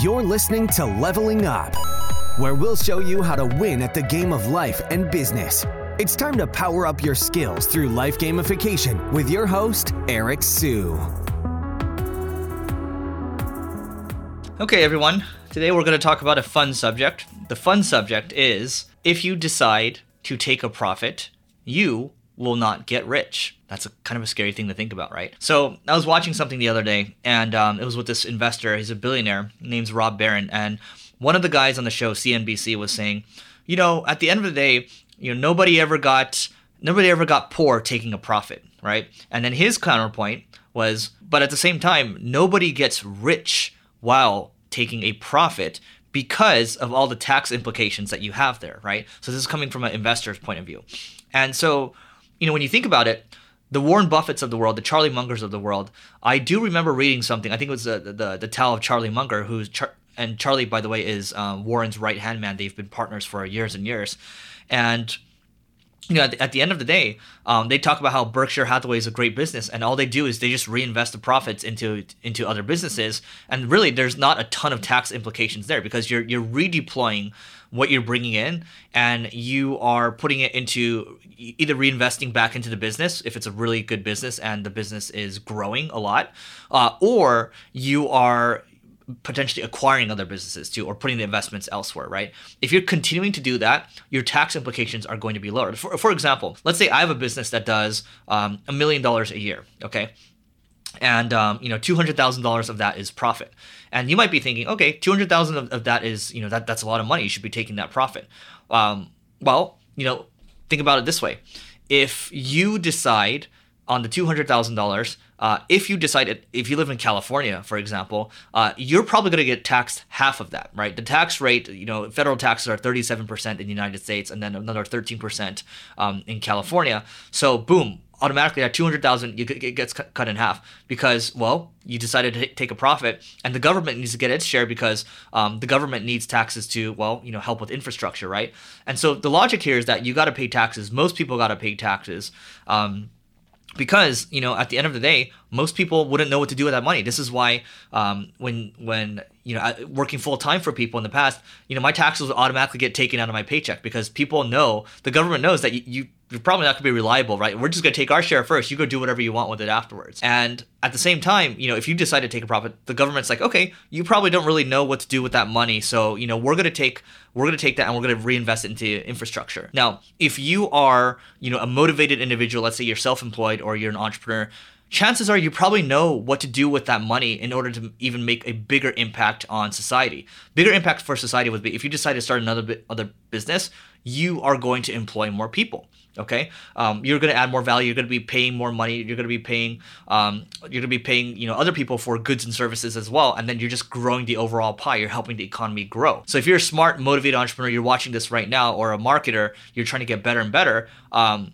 You're listening to Leveling Up, where we'll show you how to win at the game of life and business. It's time to power up your skills through life gamification with your host, Eric Siu. Okay, everyone. Today we're going to talk about a fun subject. The fun subject is if you decide to take a profit, you will not get rich. That's a kind of a scary thing to think about, right? So I was watching something the other day, and um, it was with this investor. He's a billionaire. name's Ron Baron, and one of the guys on the show, CNBC, was saying, you know, at the end of the day, you know, nobody ever got nobody ever got poor taking a profit, right? And then his counterpoint was, but at the same time, nobody gets rich while taking a profit because of all the tax implications that you have there, right? So this is coming from an investor's point of view. And so you know, when you think about it, the Warren Buffetts of the world, the Charlie Mungers of the world, I do remember reading something. I think it was the the, the tale of Charlie Munger, who's Char- and Charlie, by the way, is um, Warren's right hand man. They've been partners for years and years, and you know, at the, at the end of the day, um, they talk about how Berkshire Hathaway is a great business, and all they do is they just reinvest the profits into into other businesses, and really, there's not a ton of tax implications there because you're you're redeploying what you're bringing in and you are putting it into either reinvesting back into the business if it's a really good business and the business is growing a lot uh, or you are potentially acquiring other businesses too or putting the investments elsewhere right? If you're continuing to do that your tax implications are going to be lower. For, for example let's say i have a business that does um, a million dollars a year okay and um, you know two hundred thousand dollars of that is profit. And you might be thinking, okay, two hundred thousand of, of that is you know that that's a lot of money. You should be taking that profit. Um, well, you know, think about it this way: if you decide on the two hundred thousand uh, dollars, if you decide if you live in California, for example, uh, you're probably going to get taxed half of that, right? The tax rate, you know, federal taxes are thirty seven percent in the United States, and then another thirteen percent um, in California. So, boom, automatically at 200,000 it gets cut in half because well you decided to take a profit and the government needs to get its share because um, the government needs taxes to well you know help with infrastructure right? And so the logic here is that you got to pay taxes. Most people got to pay taxes um, because you know at the end of the day most people wouldn't know what to do with that money. This is why um, when when you know working full time for people in the past you know my taxes would automatically get taken out of my paycheck because people know the government knows that you, you you're probably not going to be reliable, right? We're just going to take our share first. You go do whatever you want with it afterwards. And at the same time, you know, if you decide to take a profit, the government's like, okay, you probably don't really know what to do with that money. So, you know, we're going to take we're going to take that and we're going to reinvest it into infrastructure. Now, if you are, you know, a motivated individual, let's say you're self-employed or you're an entrepreneur, chances are you probably know what to do with that money in order to even make a bigger impact on society. Bigger impact for society would be if you decide to start another other business, you are going to employ more people okay um, you're going to add more value you're going to be paying more money you're going to be paying um, you're going to be paying you know other people for goods and services as well and then you're just growing the overall pie you're helping the economy grow so if you're a smart motivated entrepreneur you're watching this right now or a marketer you're trying to get better and better um,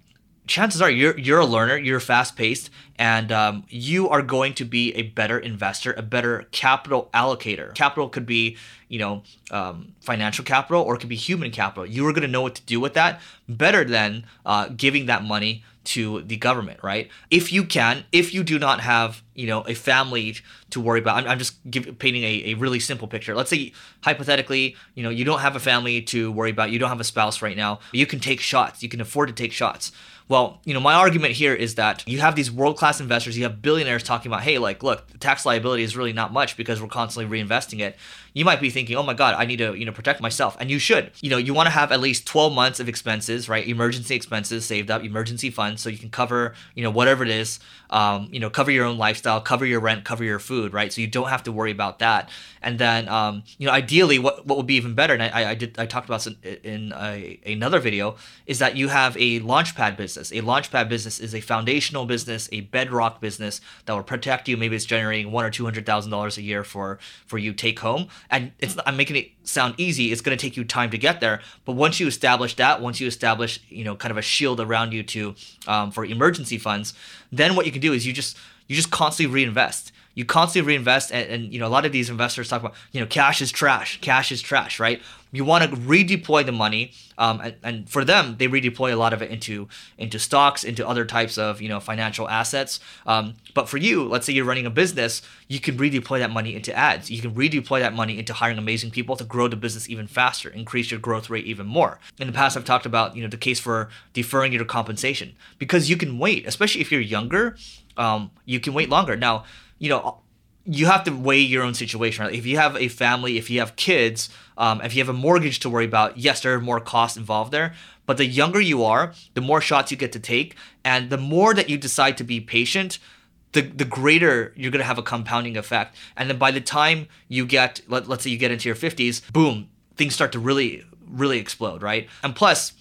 chances are you're you're a learner, you're fast paced, and um, you are going to be a better investor, a better capital allocator. Capital could be you know um, financial capital or it could be human capital. You are going to know what to do with that better than uh, giving that money to the government, right? If you can, if you do not have, you know, a family to worry about, I'm, I'm just give, painting a, a really simple picture. Let's say, hypothetically, you know, you don't have a family to worry about, you don't have a spouse right now, you can take shots, you can afford to take shots. Well, you know, my argument here is that you have these world class investors, you have billionaires talking about, hey, like, look, tax liability is really not much because we're constantly reinvesting it. You might be thinking, oh my God, I need to, you know, protect myself. And you should. You know, you want to have at least 12 months of expenses, right? Emergency expenses saved up, emergency funds, so you can cover, you know, whatever it is, um, you know, cover your own lifestyle, cover your rent, cover your food, right? So you don't have to worry about that. And then, um, you know, ideally, what, what would be even better, and I, I did, I talked about this in, a, another video, is that you have a launchpad business. A launchpad business is a foundational business, a bedrock business that will protect you. Maybe it's generating one or two hundred thousand dollars a year for for you take home, and it's I'm making it sound easy. It's going to take you time to get there, but once you establish that, once you establish you know kind of a shield around you to um, for emergency funds, then what you can do is you just you just constantly reinvest you constantly reinvest and, and, you know a lot of these investors talk about you know cash is trash cash is trash right you want to redeploy the money um, and, and, for them they redeploy a lot of it into into stocks into other types of you know financial assets. Um, but for you let's say you're running a business you can redeploy that money into ads. You can redeploy that money into hiring amazing people to grow the business even faster increase your growth rate even more. In the past i've talked about you know the case for deferring your compensation. Because you can wait especially if you're younger um, you can wait longer. Now you know, you have to weigh your own situation. Right? If you have a family, if you have kids, um, if you have a mortgage to worry about, yes, there are more costs involved there. But the younger you are, the more shots you get to take, and the more that you decide to be patient, the the greater you're gonna have a compounding effect. And then by the time you get, let, let's say you get into your 50s, boom, things start to really really explode, right? And plus,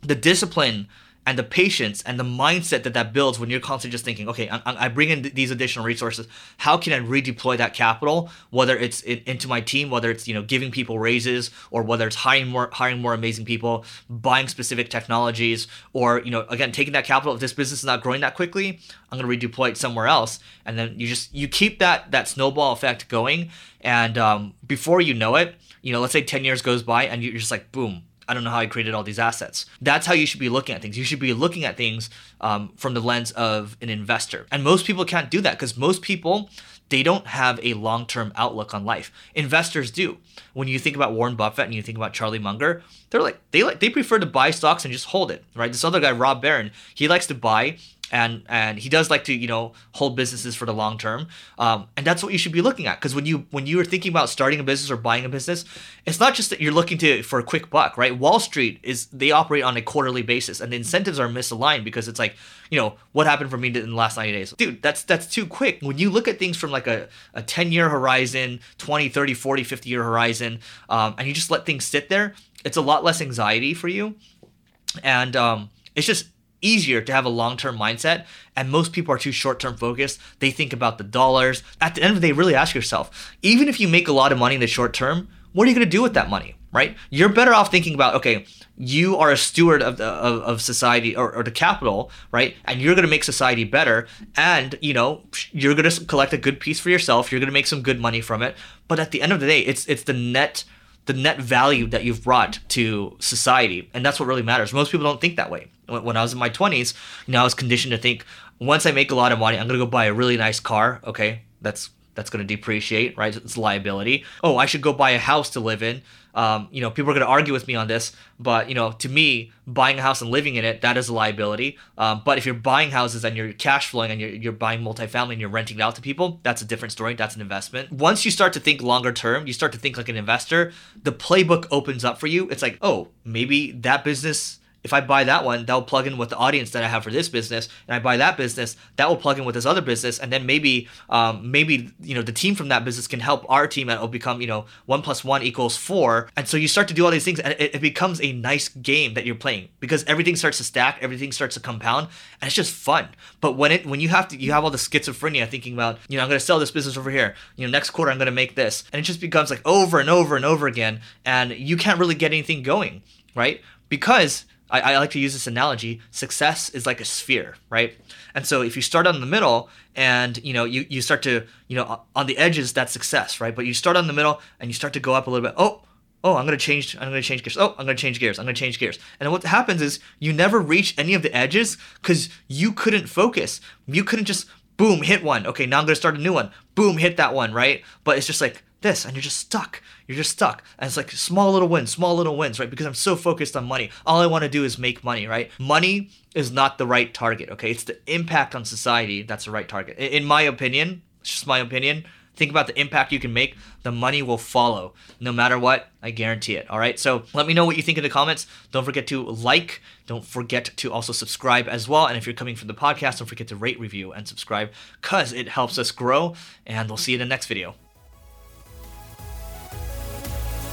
the discipline and the patience and the mindset that that builds when you're constantly just thinking, okay, I, I bring in these additional resources. How can I redeploy that capital, whether it's in, into my team, whether it's you know giving people raises, or whether it's hiring more hiring more amazing people, buying specific technologies, or you know again taking that capital. If this business is not growing that quickly, I'm going to redeploy it somewhere else, and then you just you keep that that snowball effect going, and um, before you know it, you know, let's say 10 years goes by, and you're just like, boom, I don't know how I created all these assets. That's how you should be looking at things. You should be looking at things um, from the lens of an investor. And most people can't do that because most people, they don't have a long term outlook on life. Investors do. When you think about Warren Buffett and you think about Charlie Munger, they're like, they like, they prefer to buy stocks and just hold it, right? This other guy, Ron Baron, he likes to buy and and he does like to you know hold businesses for the long term. Um, and that's what you should be looking at. Because when you when you are thinking about starting a business or buying a business it's not just that you're looking to for a quick buck right? Wall street is they operate on a quarterly basis and the incentives are misaligned because it's like you know what happened for me in the last 90 days? Dude that's that's too quick. When you look at things from like a, a 10 year horizon 20 30 40 50 year horizon um, and you just let things sit there it's a lot less anxiety for you. And um, it's just easier to have a long-term mindset and most people are too short-term focused. They think about the dollars. At the end of the day really ask yourself even if you make a lot of money in the short term what are you going to do with that money right? You're better off thinking about okay you are a steward of the of, of society or, or the capital right? And you're going to make society better and you know you're going to collect a good piece for yourself. You're going to make some good money from it. But at the end of the day it's it's the net the net value that you've brought to society and that's what really matters most people don't think that way when I was in my 20s, you know, I was conditioned to think once I make a lot of money, I'm gonna go buy a really nice car. Okay, that's that's gonna depreciate, right? It's liability. Oh, I should go buy a house to live in. Um, you know, people are gonna argue with me on this, but you know, to me, buying a house and living in it that is a liability. Um, but if you're buying houses and you're cash flowing and you're, you're buying multifamily and you're renting it out to people, that's a different story. That's an investment. Once you start to think longer term, you start to think like an investor. The playbook opens up for you. It's like, oh, maybe that business if I buy that one, that'll plug in with the audience that I have for this business, and I buy that business, that will plug in with this other business, and then maybe, um, maybe you know the team from that business can help our team, and it'll become you know one plus one equals four, and so you start to do all these things, and it, it becomes a nice game that you're playing because everything starts to stack, everything starts to compound, and it's just fun. But when it when you have to, you have all the schizophrenia thinking about you know I'm gonna sell this business over here, you know next quarter I'm gonna make this, and it just becomes like over and over and over again, and you can't really get anything going, right? Because I, I like to use this analogy success is like a sphere right? And so if you start on the middle and you know you, you start to you know on the edges that's success right? But you start on the middle and you start to go up a little bit. Oh oh i'm going to change i'm going to change gears. Oh i'm going to change gears. I'm going to change gears. And what happens is you never reach any of the edges because you couldn't focus. You couldn't just boom hit one. Okay now i'm going to start a new one. Boom hit that one right? But it's just like this and you're just stuck. You're just stuck. And it's like small little wins small little wins right? Because i'm so focused on money. All i want to do is make money right? Money is not the right target okay? It's the impact on society that's the right target. In my opinion it's just my opinion think about the impact you can make the money will follow no matter what i guarantee it all right? So let me know what you think in the comments. Don't forget to like. Don't forget to also subscribe as well. And if you're coming from the podcast don't forget to rate review and subscribe because it helps us grow. And we'll see you in the next video